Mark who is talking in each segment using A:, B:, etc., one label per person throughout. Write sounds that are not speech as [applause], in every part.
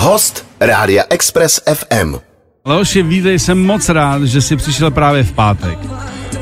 A: Host Rádia Express FM.
B: Leoši, vítej, jsem moc rád, že jsi přišel právě v pátek.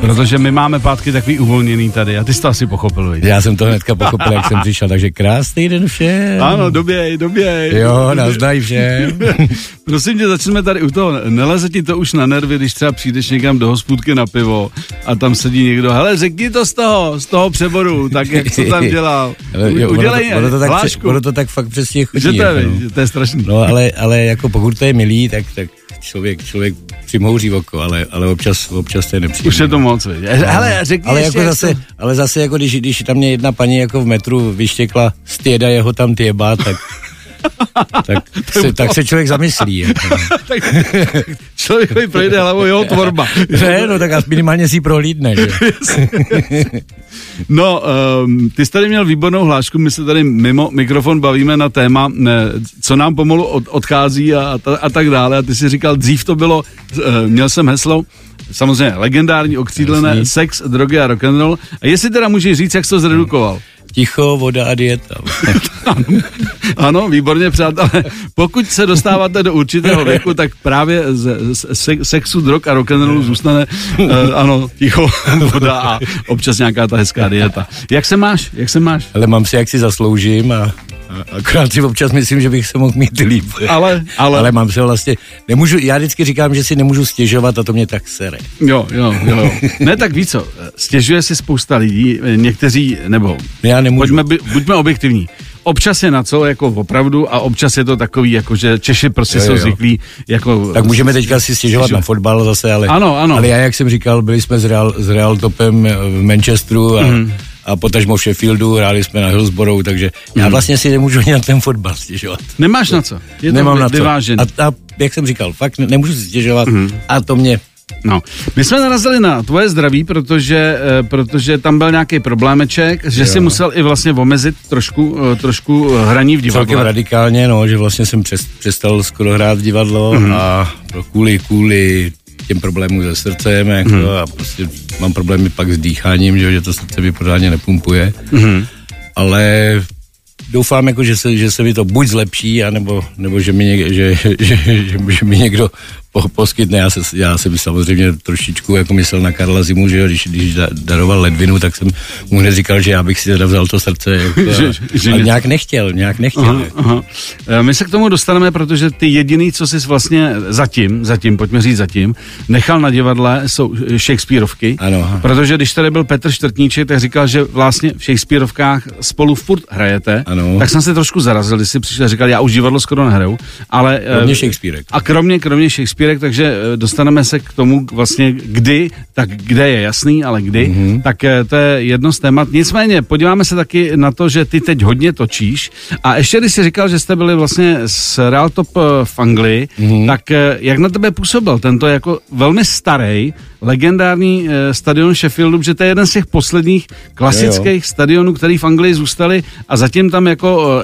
B: Protože my máme pátky takový uvolněný tady a ty jsi to asi pochopil, viď?
C: Já jsem to hnedka pochopil, jak jsem přišel, takže krásný den všem.
B: Ano, doběj, doběj.
C: Jo, nazdají všem. [laughs]
B: Prosím tě, začneme tady u toho. Neleze ti to už na nervy, když třeba přijdeš někam do hospůdky na pivo a tam sedí někdo, hele, řekni to z toho, z toho přeboru, tak jak to tam dělal.
C: jo,
B: Udělej
C: ono to, ono to, tak,
B: hlášku.
C: ono to tak fakt přesně chodí.
B: Že to je,
C: jako, no.
B: to je strašný.
C: No, ale, ale jako pokud to je milý, tak, tak člověk, člověk přimhouří oko, ale, ale občas, občas to je nepříjemné.
B: Už je to moc, viď? Hele, řekni
C: ale
B: ještě,
C: jako
B: jak
C: zase,
B: to-
C: ale zase jako když, když tam mě jedna paní jako v metru vyštěkla stěda jeho tam těba, tak, [laughs] tak, se, tak se člověk zamyslí. [laughs] Jako.
B: tak člověk mi projde hlavou jeho tvorba. [laughs]
C: Ne, no tak minimálně si ji prohlídne. Že?
B: No, um, ty jsi tady měl výbornou hlášku, my se tady mimo mikrofon bavíme na téma, ne, co nám pomalu od, odchází a, a, a tak dále. A ty si říkal, dřív to bylo, uh, měl jsem heslo, samozřejmě legendární, okřídlené,
C: Jasný.
B: sex, drogy a rock'n'roll. A jestli teda můžeš říct, jak jsi to zredukoval.
C: Ticho, voda a dieta. [laughs]
B: Ano, výborně, přátelé. Pokud se dostáváte do určitého věku, tak právě z, z se, sexu, drog a rock'n'rollu zůstane, uh, ano, ticho, [laughs] voda a občas nějaká ta hezká dieta. Jak se máš? Jak se máš?
C: Ale mám si, jak si zasloužím a akorát si občas myslím, že bych se mohl mít líp.
B: Ale, ale,
C: Ale mám se vlastně, nemůžu, já vždycky říkám, že si nemůžu stěžovat a to mě tak sere.
B: Jo, jo, jo. Ne, tak víc co, stěžuje si spousta lidí, někteří, nebo
C: Já nemůžu.
B: pojďme, buďme objektivní. Občas je na co, jako opravdu, a občas je to takový, jako že Češi prostě
C: Jo,
B: jsou
C: jo.
B: zvyklí, jako...
C: Tak můžeme teďka si stěžovat na fotbal zase, ale,
B: Ano, ano.
C: ale já, jak jsem říkal, byli jsme s Real, s Real Topem v Manchesteru a,
B: Mhm.
C: A potažmo v Sheffieldu, hráli jsme na Hillsborough, takže já vlastně si nemůžu ani na ten fotbal stěžovat.
B: Nemáš na co. Je to
C: Nemám na
B: vyvážený.
C: co. A, a jak jsem říkal, fakt ne- nemůžu si stěžovat a to mě
B: No, my jsme narazili na tvoje zdraví, protože, eh, protože tam byl nějaký problémeček, že si musel i vlastně omezit trošku, eh, trošku eh, hraní v
C: celkem
B: divadle.
C: radikálně, no, že vlastně jsem přes, přestal skoro hrát divadlo
B: Mhm.
C: mm-hmm. a pro kvůli, kvůli těm problémům se srdcem jako, mm-hmm. a prostě mám problémy pak s dýcháním, že, že to srdce mi pořádně nepumpuje, mm-hmm. ale doufám, jako, že, se, že se mi to buď zlepší, anebo, nebo že, mi něk, že, že, [laughs] že, že, že mi někdo po, poskytne. Já, se, já jsem samozřejmě trošičku jako myslel na Karla Zimu, že když, když da- daroval ledvinu, tak jsem mu hned říkal, že já bych si teda vzal to srdce. Jako, [laughs]
B: Že-
C: a,
B: že
C: ale
B: ne-
C: nějak nechtěl, nějak nechtěl.
B: Aha, aha. Eh, My se k tomu dostaneme, protože ty jediný, co jsi vlastně zatím, zatím, pojďme říct zatím, nechal na divadle, jsou Shakespeareovky.
C: Ano, aha.
B: Protože když tady byl Petr Štrtníček, tak říkal, že vlastně v Shakespeareovkách spolu furt hrajete.
C: Ano.
B: Tak jsem se trošku zarazil, když si přišel a říkal, já už divadlo skoro nehraju. Ale,
C: Kromě Shakespearek.
B: A kromě, kromě Shakespearek, takže eh, dostaneme se k tomu vlastně kdy, tak kde je jasný, ale kdy,
C: Mhm.
B: mm-hmm. tak eh, to je jedno z témat. Nicméně podíváme se taky na to, že ty teď hodně točíš a ještě když jsi říkal, že jste byli vlastně s Real Top eh, v Anglii,
C: Mhm.
B: mm-hmm. tak jak na tebe působil tento jako velmi starý, legendární stadion Sheffieldu, že to je jeden z těch posledních klasických stadionů, který v Anglii zůstali a zatím tam jako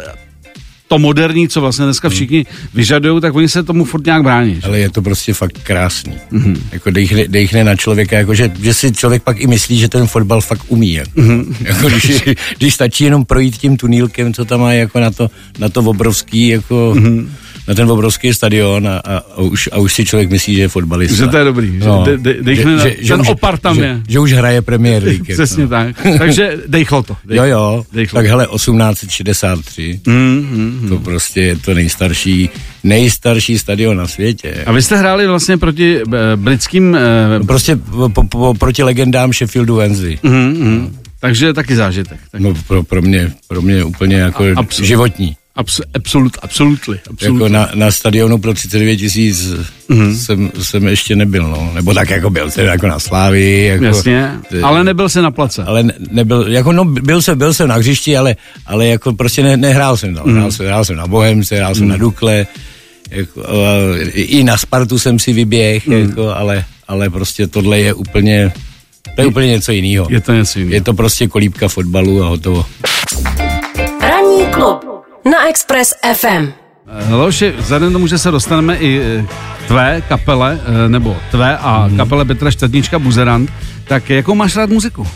B: to moderní, co vlastně dneska všichni vyžadují, tak oni se tomu furt nějak brání. že?
C: Ale je to prostě fakt krásný.
B: Mhm.
C: Mm-hmm. Jako dejchne, dejchne na člověka, jako že, že si člověk pak i myslí, že ten fotbal fakt umí. Jako,
B: Mhm.
C: mm-hmm. jako když, když stačí jenom projít tím tunílkem, co tam má jako na to, na to obrovský, jako
B: Mhm.
C: mm-hmm. Na ten obrovský stadion a, a, a, už, a už si člověk myslí, že je fotbalista.
B: Že to je dobrý, že de- de- dejchne na- ten
C: už,
B: opar tam
C: že,
B: je.
C: Že, už hraje Premier [laughs] League.
B: Přesně
C: jako.
B: tak. Takže dejchlo to. [laughs] Dej,
C: Jo, jo,
B: Dejchlo.
C: tak hele, 1863,
B: Mm, mm, mm.
C: to prostě je to nejstarší, nejstarší stadion na světě.
B: A vy jste hráli vlastně proti eh, britským... Eh,
C: Prostě po, po, po, proti legendám Sheffieldu Wednesday.
B: mm, mm, takže taky zážitek. Tak.
C: No pro, pro, mě, pro mě úplně jako
B: A- absolut.
C: životní.
B: Abs, absolut, absolutely, absolutely.
C: Jako na, na stadionu pro 39 tisíc
B: Mhm.
C: mm-hmm. jsem, jsem ještě nebyl, no. Nebo tak jako byl jsem jako na Slávii. Jako,
B: Jasně,
C: ty-
B: ale nebyl se na place.
C: ale ne, nebyl, jako no, byl jsem, byl jsem na hřišti, ale, ale jako prostě ne, nehrál jsem tam.
B: Mhm.
C: Mm. Hrál, jsem, hrál jsem na Bohemce, hrál jsem na Dukle, jako, a, i na Spartu jsem si vyběh,
B: Mhm.
C: mm. jako, ale, ale prostě tohle je úplně, to je úplně něco jiného.
B: Je to něco jiného.
C: Je to prostě kolíbka fotbalu a hotovo.
D: Ranní klub na Express FM.
B: Leoši, vzhledem tomu, že se dostaneme i eh, tvé kapele, eh, nebo tvé a
C: Mhm.
B: kapele Petra Štatnička Buzerant, tak jakou máš rád muziku?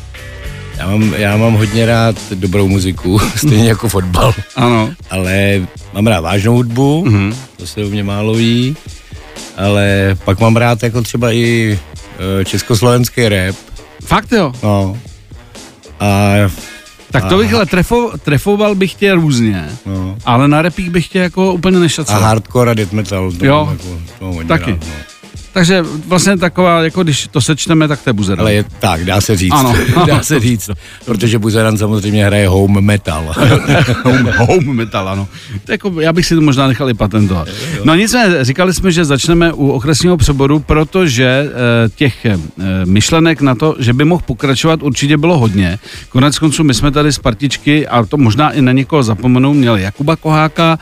C: Já mám, já mám hodně rád dobrou muziku, [laughs] stejně jako fotbal.
B: Ano.
C: Ale mám rád vážnou hudbu, mm-hmm. to se u mě málo ví. Ale pak mám rád jako třeba i československý rap.
B: Fakt jo?
C: No. A
B: tak to bych, ale trefo, trefoval bych tě různě,
C: No.
B: ale na repích bych tě jako úplně
C: a
B: nešacoval.
C: hardcore a death metal. To
B: Jo.
C: Jako, to
B: Taky.
C: Rád, no.
B: Takže vlastně taková, jako když to sečteme, tak to je buzeran.
C: Ale je, tak, dá se říct.
B: Ano. [laughs]
C: dá se říct. Protože Buzeran samozřejmě hraje home metal. [laughs]
B: home, home metal, ano. To jako, já bych si to možná nechal i patentovat. No nicméně, říkali jsme, že začneme u okresního přeboru, protože e, těch e, myšlenek na to, že by mohl pokračovat, určitě bylo hodně. Konec konců my jsme tady z partičky, a to možná i na někoho zapomenu, měli Jakuba Koháka,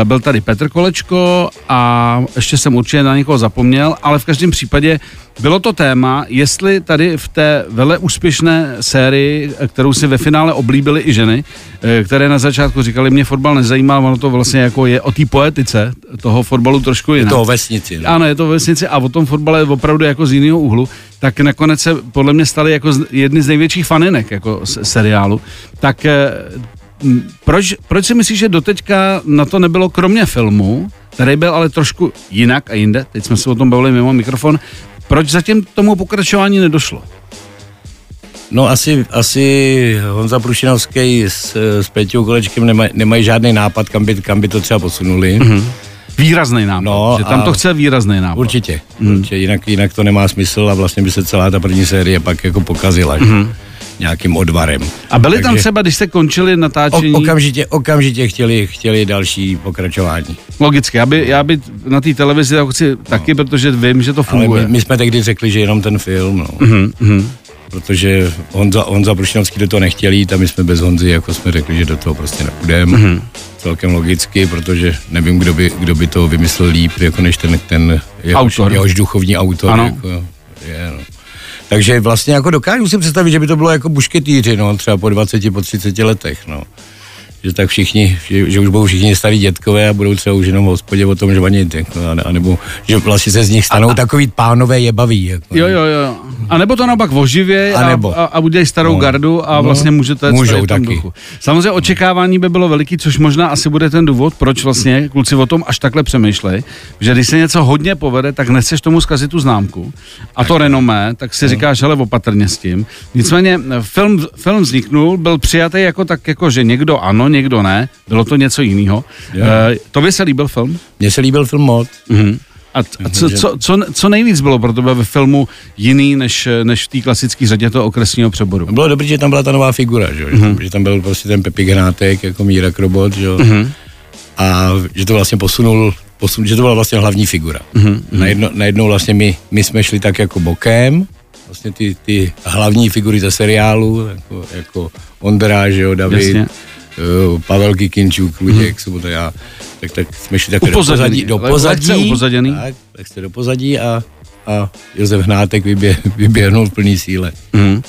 B: e, byl tady Petr Kolečko a ještě jsem určitě na někoho zapomněl, ale v každém případě bylo to téma, jestli tady v té vele úspěšné sérii, kterou si ve finále oblíbily i ženy, eh, které na začátku říkali, mě fotbal nezajímá, ono to vlastně jako je o té poetice toho fotbalu trošku jinak.
C: to o vesnici. No.
B: Ano, je to ve vesnici a o tom fotbale opravdu jako z jiného úhlu, tak nakonec se podle mě stali jako jedny z největších faninek jako seriálu. Tak eh, proč, proč si myslíš, že doteďka na to nebylo kromě filmu, který byl ale trošku jinak a jinde, teď jsme se o tom bavili mimo mikrofon, proč zatím tomu pokračování nedošlo?
C: No asi, asi Honza Prušinovský s, s Peťou Kolečkem nemaj, nemají žádný nápad, kam by, kam by to třeba posunuli. Mm-hmm.
B: Výrazný nápad,
C: No,
B: že tam to chce výrazný nápad.
C: Určitě, mm. určitě jinak, jinak to nemá smysl a vlastně by se celá ta první série pak jako pokazila mm-hmm. Nějakým odvarem.
B: A tam
C: Takže-
B: třeba, když se končili natáčení,
C: O, okamžitě, okamžitě chtěli, chtěli další pokračování.
B: logicky, já by, já by na té televizi tak chci taky, protože vím, že to
C: Ale
B: funguje.
C: my, my jsme tehdy řekli, že jenom ten film, no.
B: Mhm, mhm.
C: Protože Honza, Honza Prušinovský do toho nechtěl jít a my jsme bez Honzy, jako jsme řekli, že do toho prostě nepůjdeme.
B: Mhm.
C: Mm-hmm. Celkem logicky, protože nevím, kdo by, kdo by to vymyslel líp, jako než ten, ten jehož,
B: Autor.
C: jehož duchovní autor.
B: Ano.
C: Jako, je, no. Takže vlastně jako dokážu si představit, že by to bylo jako bušketýři, no, třeba po 20, po 30 letech, no. Že tak všichni, že, že už budou všichni starí dětkové a budou třeba už jenom v hospodě o tom žvanit, jako, a, a nebo že vlastně se z nich stanou takový pánové jebaví. Jako,
B: Jo, jo, jo. A nebo to naopak oživě
C: A
B: a,
C: nebo.
B: a, a udělají starou
C: No.
B: gardu a
C: No.
B: vlastně můžete
C: Můžou taky.
B: duchu. Samozřejmě očekávání by bylo veliký, což možná asi bude ten důvod, proč vlastně kluci o tom až takhle přemýšlej, že když se něco hodně povede, tak nechceš tomu zkazit tu známku a to renomé, tak
C: No.
B: si říkáš, hele, opatrně s tím. Nicméně film, film vzniknul, byl přijatý jako tak, jako že někdo ano, někdo ne, bylo to něco jiného. Uh, to by se líbil film?
C: Mně se líbil film moc.
B: Mhm. A, a co, co, co, co nejvíc bylo pro tebe ve filmu jiný než, než v té klasické řadě toho okresního přeboru?
C: Bylo dobré, že tam byla ta nová figura, že, mm-hmm. že, tam, byl prostě ten Pepik Hnátek jako Míra Krobot, že? Mm-hmm. a že to vlastně posunul, posun, že to byla vlastně hlavní figura. Mm-hmm. Najednou, najednou vlastně my, my jsme šli tak jako bokem, vlastně ty, ty hlavní figury ze seriálu, jako, jako Ondra, že jo, David,
B: Jasně.
C: Uh, Pavel Kikinčuk, Luděk, mm-hmm. sobota já, tak, tak jsme šli takhle do pozadí, do pozadí, tak, tak jste do pozadí a, a Josef Hnátek vybě, vyběhnul v plný síle.
B: Mm.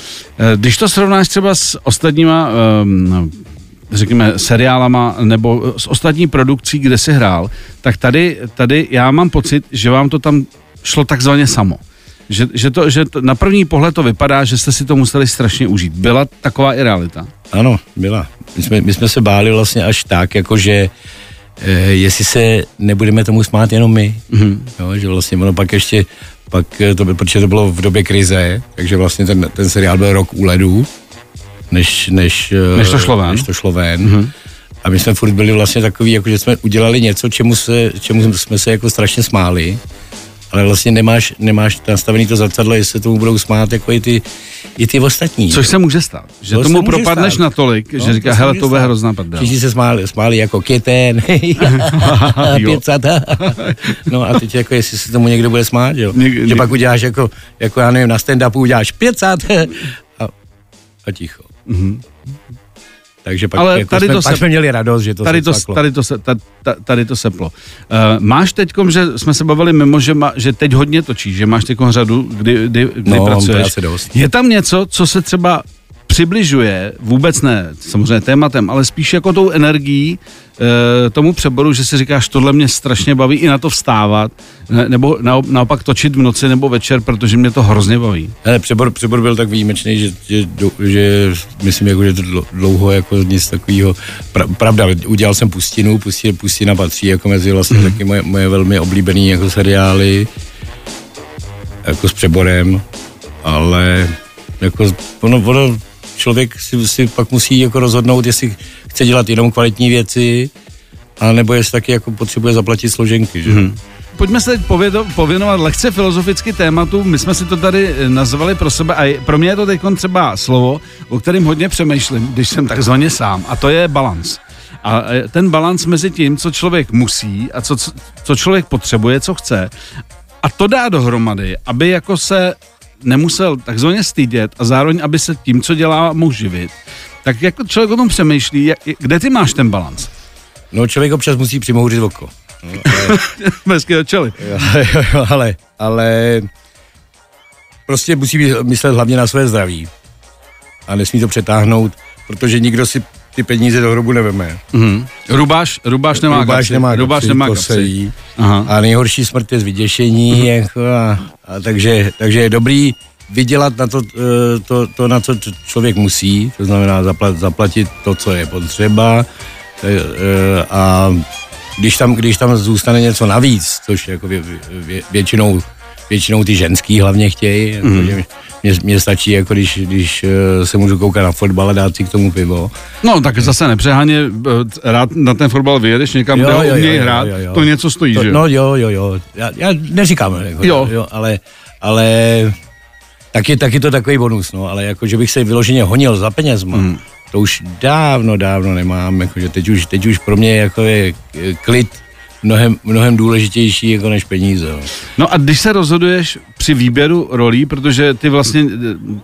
B: Když to srovnáš třeba s ostatníma, um, řekněme, seriálama nebo s ostatní produkcí, kde jsi hrál, tak tady, tady já mám pocit, že vám to tam šlo takzvaně samo. Že, že, to, že to, na první pohled to vypadá, že jste si to museli strašně užít. Byla taková i realita.
C: Ano, byla. My jsme, my jsme se báli vlastně až tak, jako že eh, jestli se nebudeme tomu smát jenom my, mm-hmm. jo, že vlastně ono pak ještě, pak eh, to, by- protože to bylo v době krize, takže vlastně ten, ten seriál byl rok u ledu, než, než, eh,
B: Než to šlo ven.
C: Než to šlo ven. Mm-hmm. A my jsme furt byli vlastně takový, jako že jsme udělali něco, čemu, se, čemu jsme se jako strašně smáli, ale vlastně nemáš, nemáš nastavený to zrcadlo, jestli se tomu budou smát jako i ty, i ty ostatní.
B: Což se může stát. Že
C: To
B: tomu propadneš
C: stát.
B: natolik,
C: No,
B: že říká, hele, to bude hrozná prdel.
C: Všichni se smáli, smáli jako kyten, [laughs] [laughs]
B: Jo.
C: pěcata. No a teď jako, jestli se tomu někdo bude smát, jo.
B: Něk-
C: že
B: něk-
C: pak uděláš jako, jako já nevím, na stand-upu uděláš pěcat [laughs] a, a ticho. Takže pak,
B: Ale
C: jako
B: tady
C: jsme,
B: to
C: pak
B: se-
C: jsme měli radost, že to
B: tady
C: se
B: to, tady, to se, ta- ta- tady to seplo. Uh, máš teď, že jsme se bavili mimo, že, má, že teď hodně točíš, že máš teď řadu, kdy, kdy, kdy
C: No,
B: pracuješ. Je tam něco, co se třeba přibližuje, vůbec ne samozřejmě tématem, ale spíš jako tou energií e, tomu přeboru, že si říkáš, tohle mě strašně baví i na to vstávat, ne, nebo na, naopak točit v noci nebo večer, protože mě to hrozně baví.
C: Ale přebor, přebor byl tak výjimečný, že, že, že myslím, jako, že to dlouho jako nic takového. Pra, pravda, udělal jsem Pustinu, Pustina, Pustina patří jako mezi vlastně mm. taky moje, moje velmi oblíbené jako seriály, jako s přeborem, ale jako ono, ono člověk si, si pak musí jako rozhodnout, jestli chce dělat jenom kvalitní věci, a nebo jestli taky jako potřebuje zaplatit složenky, že? Hmm.
B: Pojďme se teď pověnovat lehce filozoficky tématu. My jsme si to tady eh, nazvali pro sebe a pro mě je to teď třeba slovo, o kterém hodně přemýšlím, když jsem takzvaně sám, a to je balans. A eh, ten balans mezi tím, co člověk musí a co, co člověk potřebuje, co chce, a to dá dohromady, aby jako se nemusel takzvaně stydět a zároveň, aby se tím, co dělá, mohl živit, tak jako člověk o tom přemýšlí, jak, kde ty máš ten balans?
C: No člověk občas musí přimouřit oko. No, ale... [laughs]
B: Hezky začali. [laughs]
C: Ale, ale prostě musí myslet hlavně na své zdraví. A nesmí to přetáhnout, protože nikdo si ty peníze do hrobu neveme.
B: Mm-hmm. Rubáš, rubáš nemá
C: rubáš
B: kapsy.
C: Nemá
B: rubáš
C: kapsy,
B: nemá
C: kapsy. A nejhorší smrt je z vyděšení. Mm-hmm. Jako a, a takže, takže je dobrý vydělat na to, eh, to, to, na co člověk musí, to znamená zaplat, zaplatit to, co je potřeba eh, a když tam, když tam zůstane něco navíc, což jako vě, vě, většinou, většinou ty ženský hlavně chtějí, mm. jako, mě, mě stačí, jako když, když eh, se můžu koukat na fotbal a dát si k tomu pivo.
B: No, tak zase nepřeháně, rád na ten fotbal vyjedeš někam, jo, kde ho umějí hrát, jo, jo. to něco stojí, to, že?
C: No jo, jo, jo, já, já neříkám, jako, jo. Jo, ale, ale taky, taky to takový bonus, no, ale jako, že bych se vyloženě honil za penězma, mm. to už dávno, dávno nemám, jakože teď už, teď už pro mě jako je klid mnohem, mnohem důležitější jako než peníze. No.
B: no a když se rozhoduješ při výběru rolí, protože ty vlastně,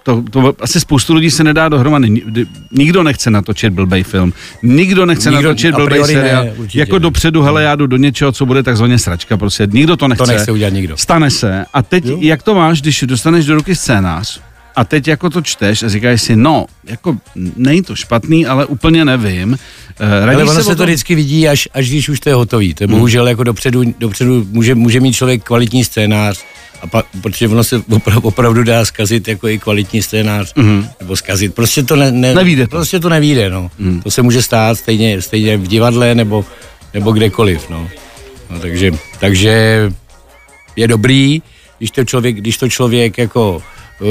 B: to, to asi spoustu lidí se nedá dohromady, nikdo nechce natočit blbej film, nikdo nechce nikdo, natočit blbej seriál, ne, jako dopředu, hele, já jdu do něčeho, co bude takzvaně sračka, prostě nikdo to nechce.
C: To nechce udělat nikdo.
B: Stane se a teď, jo? jak to máš, když dostaneš do ruky scénář, a teď jako to čteš a říkáš si, no, jako není to špatný, ale úplně nevím.
C: Eh, ale ono se, se to vždycky vidí, až, až když už to je hotový. To je hmm. bohužel jako dopředu, dopředu může, může mít člověk kvalitní scénář, a pa, protože ono se opravdu dá zkazit jako i kvalitní scénář, mm. nebo zkazit. Prostě to ne, ne,
B: nevíde.
C: Prostě to nevíde, no. Mm. To se může stát stejně, stejně v divadle nebo, nebo kdekoliv, no. no takže, takže je dobrý, když to člověk, když to člověk jako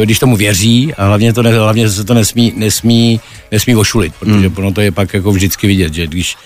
C: když tomu věří a hlavně, to ne, hlavně se to nesmí, nesmí, nesmí ošulit, protože hmm. ono to je pak jako vždycky vidět, že když,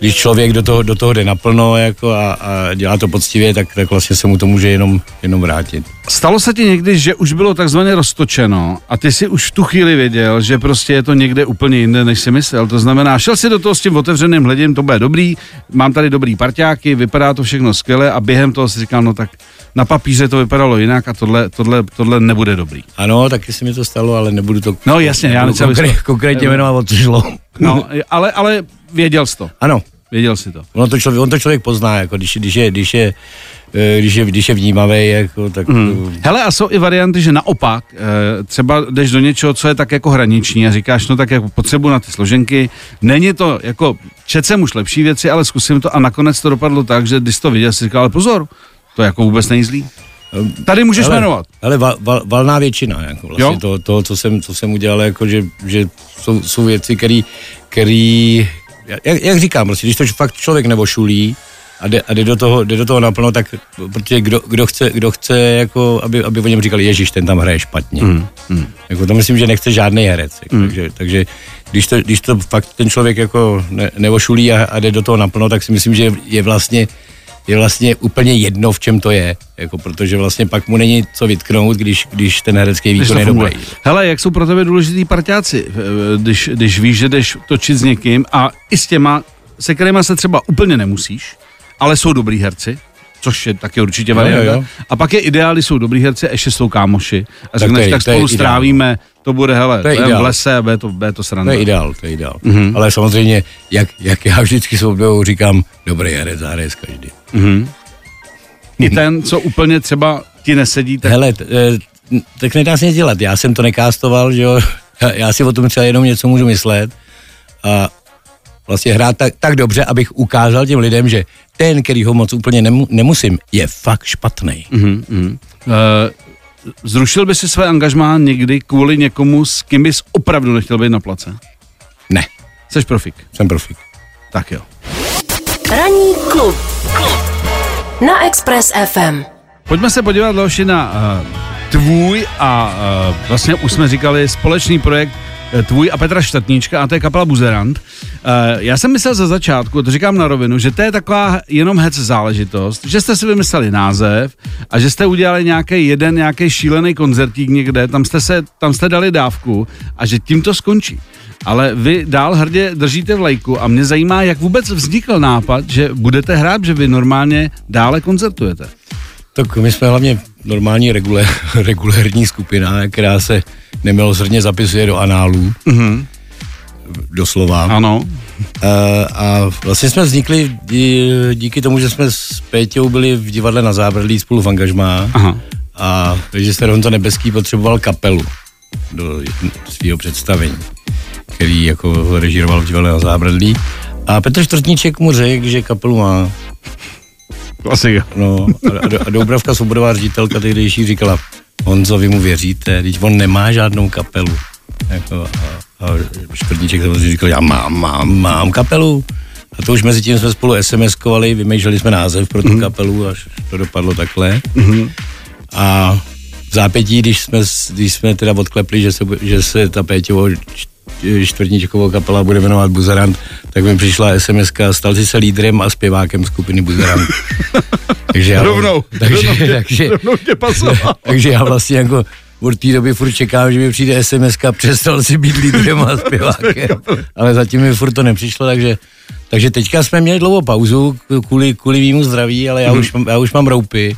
C: když člověk do toho, do toho jde naplno jako a, a dělá to poctivě, tak, tak vlastně se mu to může jenom, jenom vrátit.
B: Stalo se ti někdy, že už bylo takzvaně roztočeno a ty si už v tu chvíli věděl, že prostě je to někde úplně jinde, než si myslel. To znamená, šel si do toho s tím otevřeným hledím, to bude dobrý, mám tady dobrý parťáky, vypadá to všechno skvěle a během toho si říkal, no tak na papíře to vypadalo jinak a tohle, tohle, tohle nebude dobrý.
C: Ano, taky se mi to stalo, ale nebudu to...
B: No jasně, já nechci,
C: konkré, konkrétně jmenovat, o co šlo.
B: No, ale, ale věděl jsi to.
C: Ano.
B: Věděl si to.
C: Ono to člověk, on to člověk pozná, jako když, když, je, když, je, eh, když, je, když je vnímavý, jako, tak...
B: Hmm. Hele, a jsou i varianty, že naopak, eh, třeba jdeš do něčeho, co je tak jako hraniční a říkáš, no tak jako potřebu na ty složenky, není to jako, čet jsem už lepší věci, ale zkusím to a nakonec to dopadlo tak, že když to viděl, si říkal, ale pozor, to jako vůbec není zlý. Tady můžeš ale, jmenovat.
C: Ale val, val, valná většina, jako vlastně to, to, co jsem, co jsem udělal, jako že, že jsou, jsou věci, které, který, jak, jak říkám, prostě, když to fakt člověk nevošulí, a jde, a jde, do toho, jde do toho naplno, tak protože kdo, kdo chce, kdo chce jako, aby, aby o něm říkali, Ježíš, ten tam hraje špatně. Mm, mm. Jako to myslím, že nechce žádný herec. Jako, mm. takže, takže když, to, když to fakt ten člověk jako ne, nevošulí a, a jde do toho naplno, tak si myslím, že je vlastně je vlastně úplně jedno, v čem to je, jako protože vlastně pak mu není co vytknout, když, když ten herecký výkon je dobrý.
B: Hele, jak jsou pro tebe důležitý parťáci, když, když víš, že jdeš točit s někým a i s těma, se kterýma se třeba úplně nemusíš, ale jsou dobrý herci, což je taky určitě varianta. A pak je ideály, jsou dobrý herci, ještě jsou kámoši. A řekneš, tak, tak spolu strávíme, to bude, hele, to je, to je v lese a bude to, bude to sranda.
C: To je ideál, to je ideál. Mm-hmm. Ale samozřejmě, jak, jak já vždycky svou říkám, dobrý herec, zahraješ každý. Mm-hmm.
B: I ten, co úplně třeba ti nesedí,
C: tak... Hele, e, tak nedá se nic dělat. Já jsem to nekástoval, že jo, Já, [laughs] já si o tom třeba jenom něco můžu myslet a vlastně hrát tak, tak dobře, abych ukázal těm lidem, že ten, který ho moc úplně nemu, nemusím, je fakt špatný.
B: Mm-hmm. Uh, zrušil by si své angažmá někdy kvůli někomu, s kým bys opravdu nechtěl být na place?
C: Ne,
B: Jsi profik.
C: jsem profik.
B: Tak jo.
D: Ranní klub. Na Express FM.
B: Pojďme se podívat, Leoši, na uh, tvůj a uh, vlastně už jsme říkali společný projekt tvůj a Petra Štatníčka a to je kapela Buzerant. Uh, já jsem myslel za začátku, to říkám na rovinu, že to je taková jenom hec záležitost, že jste si vymysleli název a že jste udělali nějaký jeden, nějaký šílený koncertík někde, tam jste, se, tam jste dali dávku a že tím to skončí. Ale vy dál hrdě držíte vlajku a mě zajímá, jak vůbec vznikl nápad, že budete hrát, že vy normálně dále koncertujete.
C: Tak my jsme hlavně normální regulé, [laughs] regulérní skupina, která se nemilosrdně zapisuje do análů. Mm-hmm. Doslova.
B: Ano.
C: A, a vlastně jsme vznikli dí, díky tomu, že jsme s Péťou byli v divadle na Zábradlí spolu v angažmá.
B: Aha.
C: A režisér Honza Nebeský potřeboval kapelu do svého představení, který jako režíroval v divadle na Zábradlí. A Petr Čtvrtníček mu řekl, že kapelu má.
B: Klasika.
C: No, a, a Doubravka Svobodová ředitelka tehdejší říkala, Honzo, vy mu věříte, teď on nemá žádnou kapelu. Jako, a, a Štvrdníček samozřejmě říkal, já mám, mám, mám kapelu. A to už mezi tím jsme spolu SMS-kovali, vymýšleli jsme název pro tu mm. kapelu, až to dopadlo takhle. Mm. A v zápětí, když jsme, když jsme teda odklepli, že se, že se ta Péťovo čtvrtníčková kapela bude jmenovat Buzerant, tak mi přišla SMS a stal si se lídrem a zpěvákem skupiny Buzerant. [laughs] takže já,
B: Rovnou,
C: takže,
B: rovnou tě-
C: takže,
B: rovnou tě pasoval. [laughs]
C: takže já vlastně jako od té doby furt čekám, že mi přijde SMS a přestal si být lídrem a zpěvákem. [laughs] Ale zatím mi furt to nepřišlo, takže, takže teďka jsme měli dlouhou pauzu kvůli, kvůli mýmu zdraví, ale já, už, mám- já už mám roupy.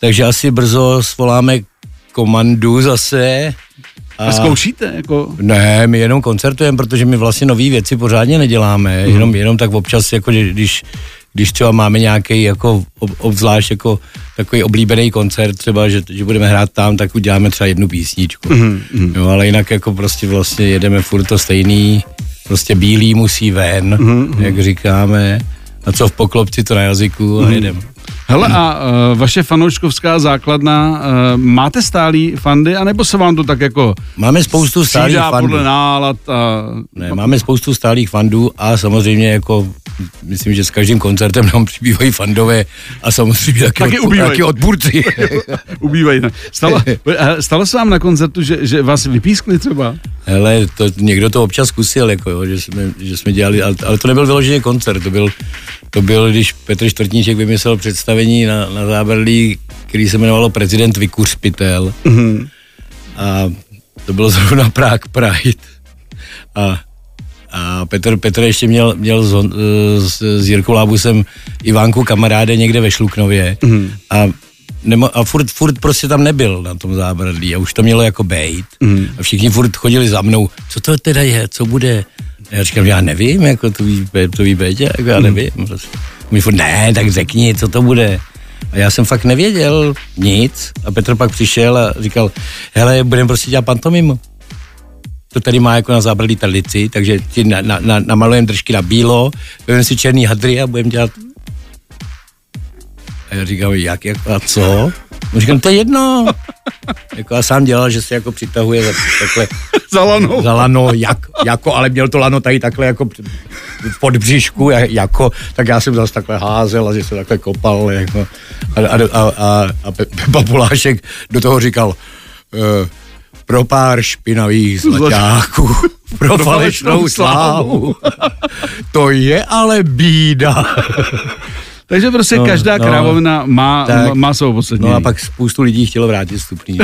C: Takže asi brzo svoláme komandu zase.
B: A zkoušíte, jako...
C: Ne, my jenom koncertujeme, protože my vlastně nové věci pořádně neděláme, mm. jenom, jenom tak občas, jako když, když třeba máme nějaký jako ob, obzvlášť jako takový oblíbený koncert, třeba, že, že budeme hrát tam, tak uděláme třeba jednu písničku. Mm. Jo, ale jinak jako prostě vlastně jedeme furt to stejný, prostě bílý musí ven, mm. jak říkáme, a co v poklopci, to na jazyku a jedeme.
B: Hele, a uh, vaše fanouškovská základna, uh, máte stálý fandy, anebo se vám to tak jako
C: Máme spoustu stálých fandů.
B: podle nálad a...
C: Ne, máme spoustu stálých fandů a samozřejmě jako myslím, že s každým koncertem nám přibývají fandové a samozřejmě taky,
B: Taky
C: od,
B: ubývají.
C: taky odpůrci. [laughs]
B: Ubývají. ne? Stalo, eh, stalo se vám na koncertu, že, že vás vypískli třeba?
C: Hele, to, někdo to občas zkusil, jako jo, že, jsme, že jsme dělali, ale, ale to nebyl vyloženě koncert, to byl, to byl, když Petr Čtvrtníček vymyslel představení na, na Zábradlí, který se jmenovalo Prezident Vykurspitel. Mm-hmm. A to bylo zrovna Prague Pride. A, a Petr, Petr ještě měl, měl s, Hon- s, s Jirkou Lábusem Ivánku kamaráde někde ve Šluknově. Mm-hmm. A Nemo, a furt, furt prostě tam nebyl na tom zábradlí a už to mělo jako bejt. Mm. A všichni furt chodili za mnou, co to teda je, co bude. A já říkám, já nevím, jako to ví, to ví Péťa, jako já nevím. Prostě. Oni furt, ne, tak řekni, co to bude. A já jsem fakt nevěděl nic. A Petr pak přišel a říkal, hele, budeme prostě dělat pantomimu. To tady má jako na zábradlí tradici, takže ti na, na, na, namalujeme držky na bílo, vezmeme si černý hadry a budeme dělat a já říkám, jak, jak a co? On říkal, to je jedno. jako a sám dělal, že se jako přitahuje za, takhle [laughs]
B: Za lanou.
C: za lano, jak, jako, ale měl to lano tady takhle jako v podbříšku, jak- jako, tak já jsem zase takhle házel a že se takhle kopal, jako, a, a, a, a, a Pe- Pepa Polášek do toho říkal, e, pro pár špinavých zlaťáků, [laughs] pro falešnou slávu. [laughs] to je ale bída. [laughs]
B: Takže prostě
C: No,
B: každá
C: no.
B: krávovna má,
C: Tak.
B: má, svou poslední.
C: No a pak spoustu lidí chtělo vrátit stupní.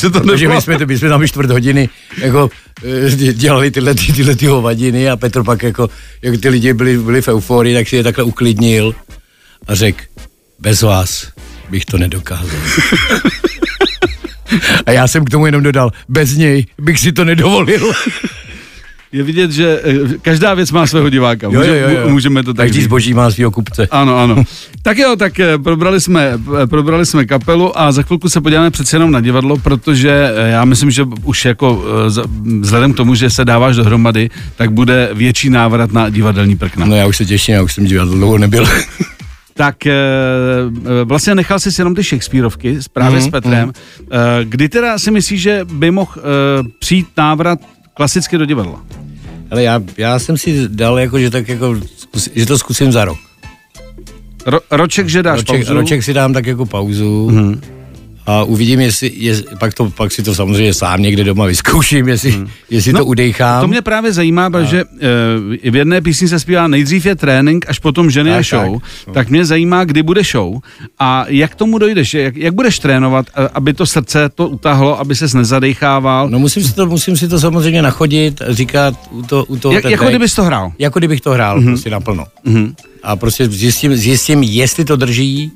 B: že to
C: Takže
B: nebylo.
C: my jsme, my jsme tam čtvrt hodiny jako eh, dělali tyhle, ty, tyhle ty hovadiny a Petr pak jako, jak ty lidi byli, byli v euforii, tak si je takhle uklidnil a řekl, bez vás bych to nedokázal. A já jsem k tomu jenom dodal, bez něj bych si to nedovolil.
B: je vidět, že eh, každá věc má svého diváka.
C: Jo, jo, jo, jo.
B: Můžeme to tak
C: Každý
B: říct.
C: zboží má svého kupce.
B: Ano, ano. Tak jo, tak eh, probrali jsme, eh, probrali jsme kapelu a za chvilku se podíváme přece jenom na divadlo, protože já myslím, že už jako vzhledem k tomu, že se dáváš dohromady, tak bude větší návrat na divadelní prkna.
C: No já už se těším, já už jsem divadlo dlouho nebyl. [laughs]
B: Tak eh, vlastně nechal jsi si jenom ty Shakespeareovky právě
C: Mhm,
B: s Petrem. Eh, Kdy teda si myslíš, že by mohl eh, přijít návrat klasicky do divadla?
C: Ale já, já jsem si dal jako, že tak jako, že to zkusím za rok.
B: Ro, roček, že dáš
C: Roček,
B: pauzu? Mhm.
C: roček si dám tak jako pauzu. Hmm. A uvidím, jestli, jest, pak, to, pak si to samozřejmě sám někde doma vyzkouším, jestli, hmm. jestli no, to udejchám.
B: To mě právě zajímá, protože uh, v jedné písni se zpívá nejdřív je trénink, až potom ženy a
C: Tak,
B: show.
C: tak.
B: Tak. tak mě zajímá, kdy bude show a jak tomu dojdeš, jak, jak budeš trénovat, a- aby to srdce to utahlo, aby ses nezadechával.
C: No musím si to, musím si to samozřejmě nachodit, říkat u, to, u toho
B: jak, jako kdybys to hrál.
C: Jako kdybych to hrál, mm-hmm. prostě naplno. Mm-hmm. A prostě zjistím, zjistím, jestli to drží,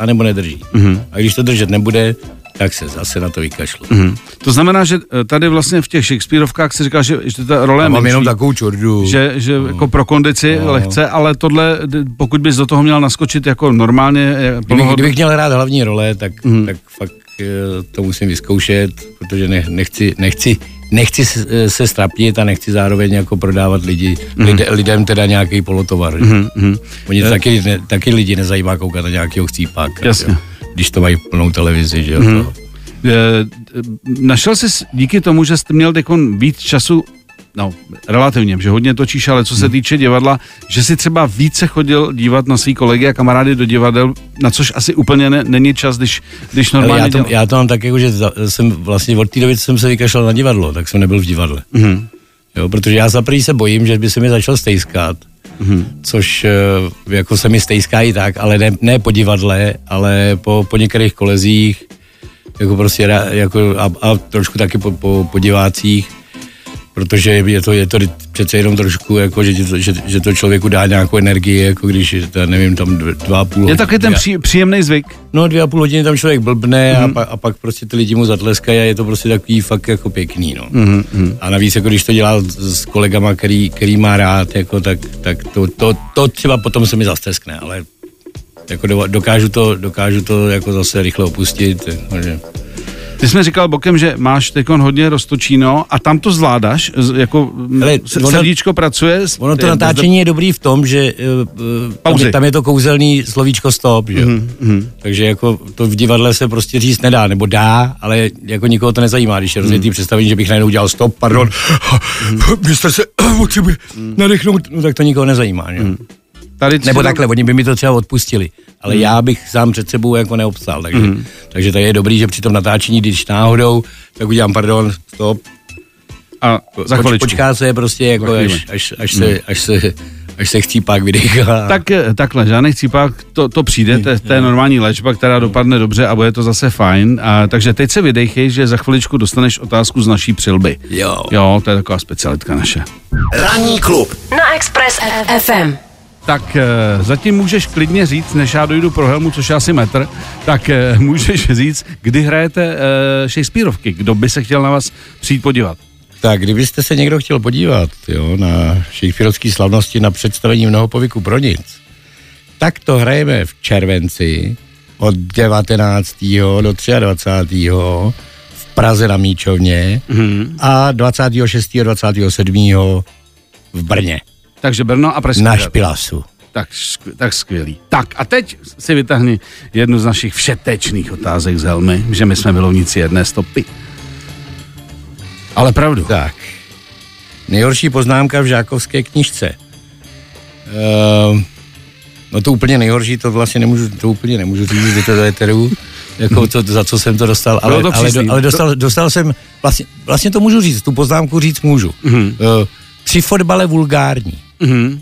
C: anebo nedrží. Mm-hmm. A když to držet nebude, tak se zase na to vykašlu. Mm-hmm.
B: To znamená, že eh, tady vlastně v těch Shakespeareovkách si říkal, že, že ta role je
C: Mám
B: menší,
C: jenom takovou čurdu.
B: že, že jako pro kondici
C: No.
B: lehce, ale tohle, pokud bys do toho měl naskočit jako normálně, eh,
C: Kdybych, kdybych měl hrát hlavní role, tak, mm. tak fakt eh, to musím vyzkoušet, protože ne, nechci, nechci, nechci se, se strapnit a nechci zároveň jako prodávat lidi, mm. lide, lidem teda nějaký polotovar. Mm.
B: Mhm.
C: Oni to taky, ne, taky lidi nezajímá koukat na nějakého chcípáka.
B: Jasně.
C: jo. Když to mají plnou televizi, že jo. Mm.
B: Eh, eh, Našel jsi díky tomu, že jsi měl víc času, no relativně, že hodně točíš, ale co se
C: Hmm.
B: týče divadla, že si třeba více chodil dívat na svý kolegy a kamarády do divadel, na což asi úplně ne, není čas, když, když normálně
C: já, to,
B: děl...
C: já to mám tak, jako, že jsem vlastně od té doby, co jsem se vykašlal na divadlo, tak jsem nebyl v divadle.
B: Mhm.
C: Jo, protože já za se bojím, že by se mi začal stejskat,
B: Mhm.
C: což eh, jako se mi stejská i tak, ale ne, ne po divadle, ale po, po některých kolezích, jako prostě jako a, a trošku taky po, po, po divácích, protože je to, je to přece jenom trošku, jako, že, to, že, že to člověku dá nějakou energii, jako když, je to, nevím, tam dv- dva a půl
B: Je taky ten pří, příjemný zvyk.
C: No dvě a půl hodiny tam člověk blbne
B: Mhm.
C: mm. a, pa, a pak prostě ty lidi mu zatleskají a je to prostě takový fakt jako pěkný, no.
B: Mhm,
C: Mm, A navíc jako když to dělá s, s kolegama, který, který má rád, jako tak, tak to, to, to třeba potom se mi zasteskne, ale jako do, dokážu to, dokážu to jako zase rychle opustit, takže...
B: Ty jsi mi říkal bokem, že máš teď hodně roztočíno a tam to zvládáš, jako
C: ono-
B: srdíčko pracuje.
C: Ono to
B: je-
C: natáčení je dobrý v tom, že uh, tam, je, tam je to kouzelný slovíčko stop, že? Mm, Takže jako to v divadle se prostě říct nedá, nebo dá, ale jako nikoho to nezajímá, když je rozjetý představení, že bych najednou dělal stop, pardon, mistr se [coughs] potřebuje nadechnout, no tak to nikoho nezajímá, že?
B: Tady si
C: Nebo takhle, oni by mi to třeba odpustili, ale já bych sám před sebou jako neobstál, takže, takže to je dobrý, že při tom natáčení, když náhodou, tak udělám pardon, stop,
B: A za
C: Poč,
B: chviličku.
C: počká se prostě jako až, až, až, se, až se až se chcípák vydechá.
B: Tak eh, takhle, žádný chcípák, to, to přijde, to, je- to je normální léčba, která dopadne dobře a bude to zase fajn. A, takže teď se vydejchej, že za chviličku dostaneš otázku z naší přilby.
C: Jo.
B: Jo, to je taková specialitka naše.
A: Ranní klub.
D: Na Express FM.
B: Tak e, zatím můžeš klidně říct, než já dojdu pro helmu, což je asi metr, tak e, [laughs] můžeš říct, kdy hrajete e, Shakespeareovky, kdo by se chtěl na vás přijít podívat.
C: Tak kdybyste se někdo chtěl podívat jo, na Shakespeareovské slavnosti na představení mnoho povyku pro nic, tak to hrajeme v červenci od 19. do 23. v Praze na Míčovně mm. a 26. a 27. v Brně
B: Takže Brno a Pražský
C: na. Špilasu.
B: Tak, tak skvělý. Tak a teď si vytáhni jednu z našich všetečných otázek z helmy, že my jsme milovníci jedné stopy. Ale pravdu.
C: Tak. Nejhorší poznámka v žákovské knižce. Uh, no to úplně nejhorší, to vlastně nemůžu, to úplně nemůžu říct, že to do eteru, jako to, za co jsem to dostal, ale,
B: to
C: ale, ale dostal, dostal jsem, vlastně, vlastně to můžu říct, tu poznámku říct můžu.
B: Mhm.
C: Uh, při fotbale vulgární.
B: Mhm.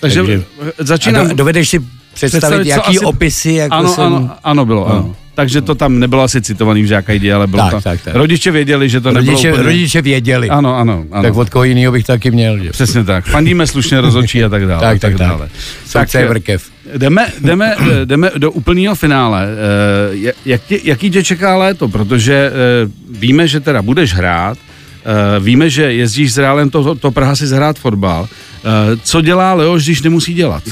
B: Takže,
C: Takže-
B: začínám...
C: Do, dovedeš si představit,
B: Představit,
C: jaký
B: asi-
C: opisy, jako
B: ano,
C: jsem...
B: ano, ano, bylo,
C: No.
B: ano. Takže to tam nebylo asi citovaný v žákajdi, ale bylo
C: Tak,
B: to...
C: tak, tak.
B: Rodiče věděli, že to nebylo
C: Rodiče,
B: úplně...
C: rodiče věděli.
B: Ano, ano, ano.
C: Tak od koho jiného bych taky měl. Že?
B: Přesně tak. Fandíme slušně rozhodčí a tak dále.
C: Tak, tak, tak.
B: dále.
C: Soudce je
B: eh,
C: vrkev.
B: Jdeme, jdeme, eh, jdeme do úplného finále. Eh, jak- tě, jaký tě čeká léto? Protože víme, že teda budeš hrát víme, že jezdíš s Reálem to, to Praha si zahrát fotbal. Uh, co dělá Leoš, když nemusí dělat?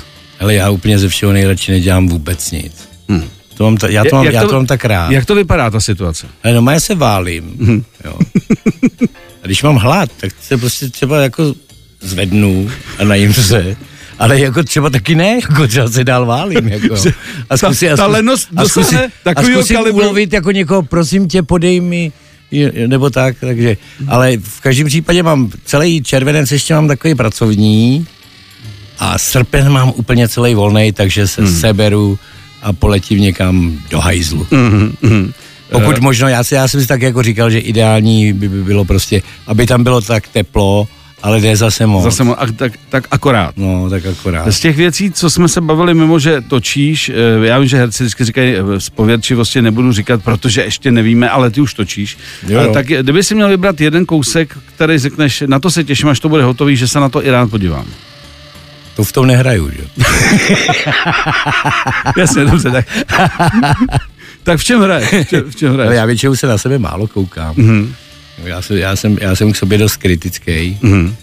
C: Ale já úplně ze všeho nejradši nedělám vůbec nic. Hmm. To mám ta, já, to mám,
B: Jak
C: já to mám tak rád.
B: Jak to vypadá ta situace?
C: Ale no, já se válím.
B: Mhm.
C: Jo. A když mám hlad, tak se prostě třeba jako zvednu a najím se. Ale jako třeba taky ne, jako třeba se dál válím. Jako. [laughs] A zkusím,
B: ta lenost
C: a zkusím,
B: dosáhne
C: a zkusím ulovit jako někoho, prosím tě, podej mi nebo tak, takže, ale v každém případě mám celý červenec ještě mám takový pracovní a srpen mám úplně celý volný, takže se
B: Hmm.
C: seberu a poletím někam do hajzlu.
B: Mhm,
C: Pokud
B: Eh.
C: možno, já, si, já jsem si tak jako říkal, že ideální by, by bylo prostě, aby tam bylo tak teplo, ale ne zase moc.
B: Zase, mo- a, tak, tak akorát.
C: No, tak akorát.
B: Z těch věcí, co jsme se bavili mimo, že točíš, eh, já vím, že herci vždycky říkají, eh, z pověrčivosti nebudu říkat, protože ještě nevíme, ale ty už točíš.
C: Jo,
B: Eh,
C: jo.
B: Tak kdyby si měl vybrat jeden kousek, který řekneš, na to se těším, až to bude hotový, že se na to i rád podívám.
C: To v tom nehraju, že? [laughs]
B: Jasně, dobře, tak. [laughs] tak v čem hraješ? V čem, v čem
C: Ale
B: hraješ?
C: já většinou se na sebe málo koukám.
B: Mhm.
C: Já, jsem, já, jsem, já jsem k sobě dost kritický,
B: Mhm.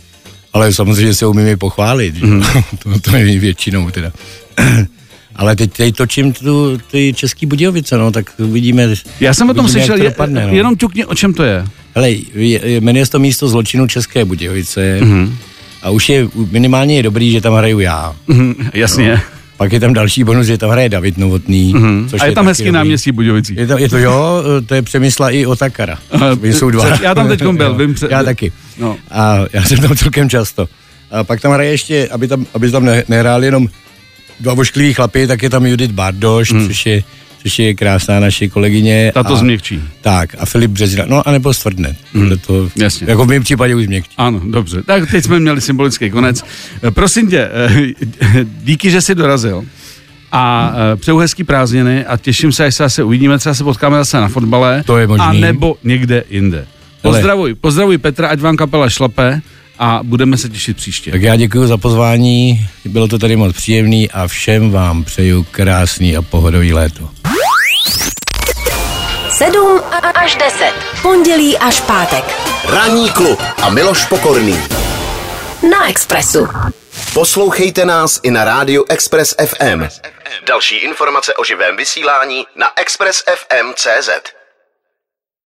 C: ale samozřejmě se umím i pochválit. že? [laughs] to, to je většinou teda. [clears throat] ale teď, teď točím tu, ty český Budějovice, no, tak uvidíme.
B: Já jsem o tom
C: uvidíme,
B: slyšel,
C: to
B: je,
C: dopadne, no.
B: jenom ťukni, o čem to je.
C: Hele, je- je- jmenuje se to místo zločinu České Budějovice
B: Mhm.
C: a už je minimálně je dobrý, že tam hraju já.
B: Mhm, jasně.
C: Pak je tam další bonus, že tam hraje David Novotný.
B: Mhm.
C: Což
B: A je tam
C: taky
B: hezký
C: dobrý.
B: náměstí Budějovicí.
C: Je to, je to jo, to je přemysla i Otakara.
B: Aha,
C: Jsou dva. [laughs]
B: já tam teďkom byl, vím pře-
C: Já taky.
B: No.
C: A já jsem tam celkem často. A pak tam hraje ještě, aby tam, aby tam ne, nehráli jenom dva voškliví chlapy, tak je tam Judith Bardoš, hmm. což, je, což je krásná naše kolegyně.
B: Ta to změkčí.
C: Tak, a Filip Březina. No, anebo stvrdne. Hmm. To,
B: Jasně.
C: Jako v mém případě už změkčí.
B: Ano, dobře. Tak teď jsme měli symbolický konec. Eh, Prosím tě, eh, díky, že jsi dorazil. A eh, přeju hezký prázdniny a těším se, až se zase uvidíme, třeba se potkáme zase na fotbale.
C: To je možný.
B: A nebo někde jinde. Pozdravuj, pozdravuj Petra, ať vám kapela šlape a budeme se těšit příště.
C: Tak já děkuji za pozvání, bylo to tady moc příjemný a všem vám přeju krásný a pohodový léto.
D: 7 až 10. Pondělí až pátek.
A: Ranní klub a Miloš Pokorný.
D: Na Expressu.
A: Poslouchejte nás i na rádiu Express FM. Další informace o živém vysílání na expressfm.cz.